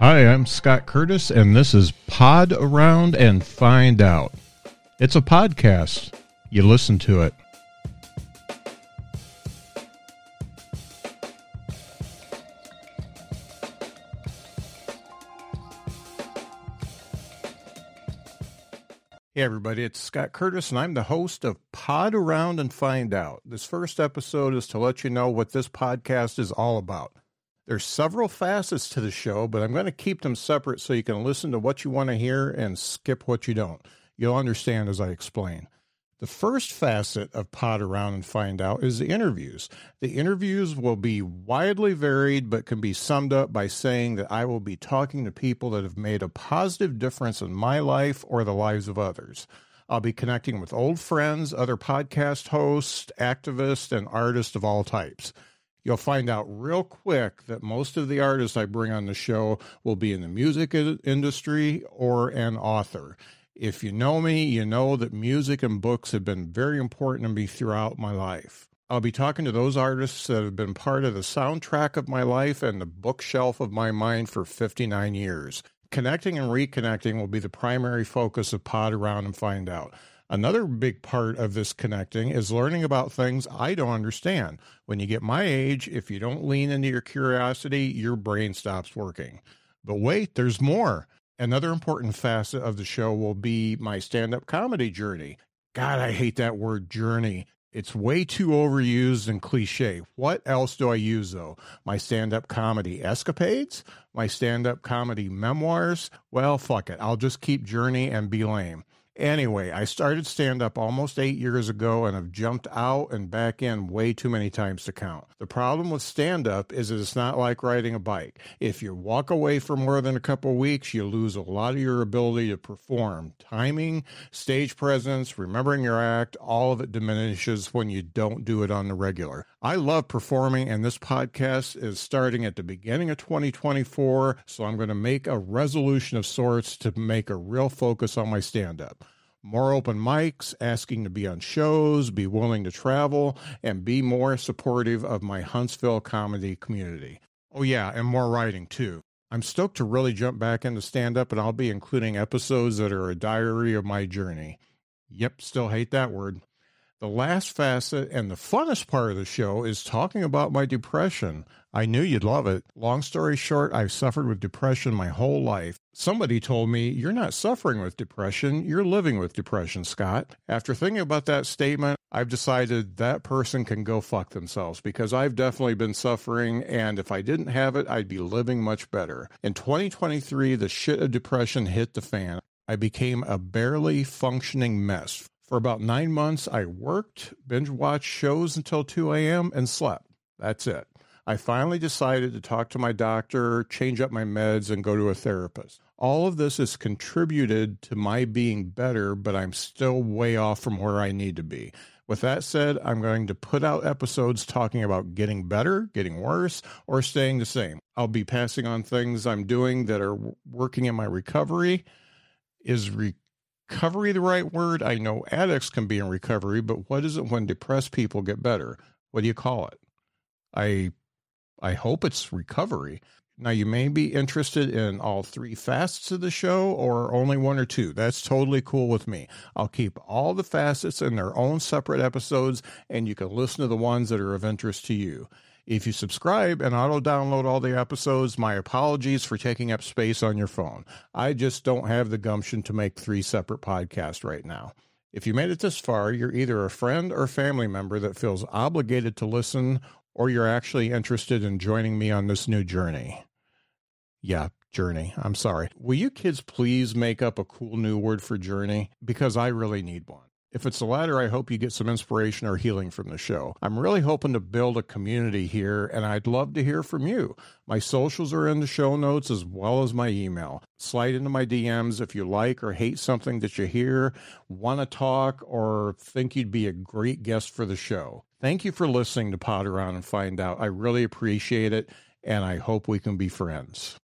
Hi, I'm Scott Curtis, and this is Pod Around and Find Out. It's a podcast. You listen to it. Hey, everybody, it's Scott Curtis, and I'm the host of Pod Around and Find Out. This first episode is to let you know what this podcast is all about. There's several facets to the show, but I'm going to keep them separate so you can listen to what you want to hear and skip what you don't. You'll understand as I explain. The first facet of Pod Around and Find Out is the interviews. The interviews will be widely varied, but can be summed up by saying that I will be talking to people that have made a positive difference in my life or the lives of others. I'll be connecting with old friends, other podcast hosts, activists, and artists of all types you'll find out real quick that most of the artists I bring on the show will be in the music industry or an author. If you know me, you know that music and books have been very important to me throughout my life. I'll be talking to those artists that have been part of the soundtrack of my life and the bookshelf of my mind for 59 years. Connecting and reconnecting will be the primary focus of Pod Around and Find Out. Another big part of this connecting is learning about things I don't understand. When you get my age, if you don't lean into your curiosity, your brain stops working. But wait, there's more. Another important facet of the show will be my stand up comedy journey. God, I hate that word journey. It's way too overused and cliche. What else do I use though? My stand up comedy escapades? My stand up comedy memoirs? Well, fuck it. I'll just keep journey and be lame. Anyway, I started stand up almost eight years ago and have jumped out and back in way too many times to count. The problem with stand up is it's not like riding a bike. If you walk away for more than a couple weeks, you lose a lot of your ability to perform. Timing, stage presence, remembering your act, all of it diminishes when you don't do it on the regular. I love performing, and this podcast is starting at the beginning of 2024, so I'm going to make a resolution of sorts to make a real focus on my stand up more open mics, asking to be on shows, be willing to travel, and be more supportive of my Huntsville comedy community. Oh, yeah, and more writing too. I'm stoked to really jump back into stand up, and I'll be including episodes that are a diary of my journey. Yep, still hate that word. The last facet and the funnest part of the show is talking about my depression. I knew you'd love it. Long story short, I've suffered with depression my whole life. Somebody told me, You're not suffering with depression, you're living with depression, Scott. After thinking about that statement, I've decided that person can go fuck themselves because I've definitely been suffering, and if I didn't have it, I'd be living much better. In 2023, the shit of depression hit the fan. I became a barely functioning mess. For about nine months, I worked, binge watched shows until 2 a.m., and slept. That's it. I finally decided to talk to my doctor, change up my meds, and go to a therapist. All of this has contributed to my being better, but I'm still way off from where I need to be. With that said, I'm going to put out episodes talking about getting better, getting worse, or staying the same. I'll be passing on things I'm doing that are working in my recovery. Is re- recovery the right word? I know addicts can be in recovery, but what is it when depressed people get better? What do you call it? I I hope it's recovery. Now you may be interested in all three facets of the show or only one or two. That's totally cool with me. I'll keep all the facets in their own separate episodes and you can listen to the ones that are of interest to you. If you subscribe and auto download all the episodes, my apologies for taking up space on your phone. I just don't have the gumption to make three separate podcasts right now. If you made it this far, you're either a friend or family member that feels obligated to listen, or you're actually interested in joining me on this new journey. Yeah, journey. I'm sorry. Will you kids please make up a cool new word for journey? Because I really need one. If it's the latter, I hope you get some inspiration or healing from the show. I'm really hoping to build a community here, and I'd love to hear from you. My socials are in the show notes as well as my email. Slide into my DMs if you like or hate something that you hear, want to talk, or think you'd be a great guest for the show. Thank you for listening to Pod Around and Find Out. I really appreciate it, and I hope we can be friends.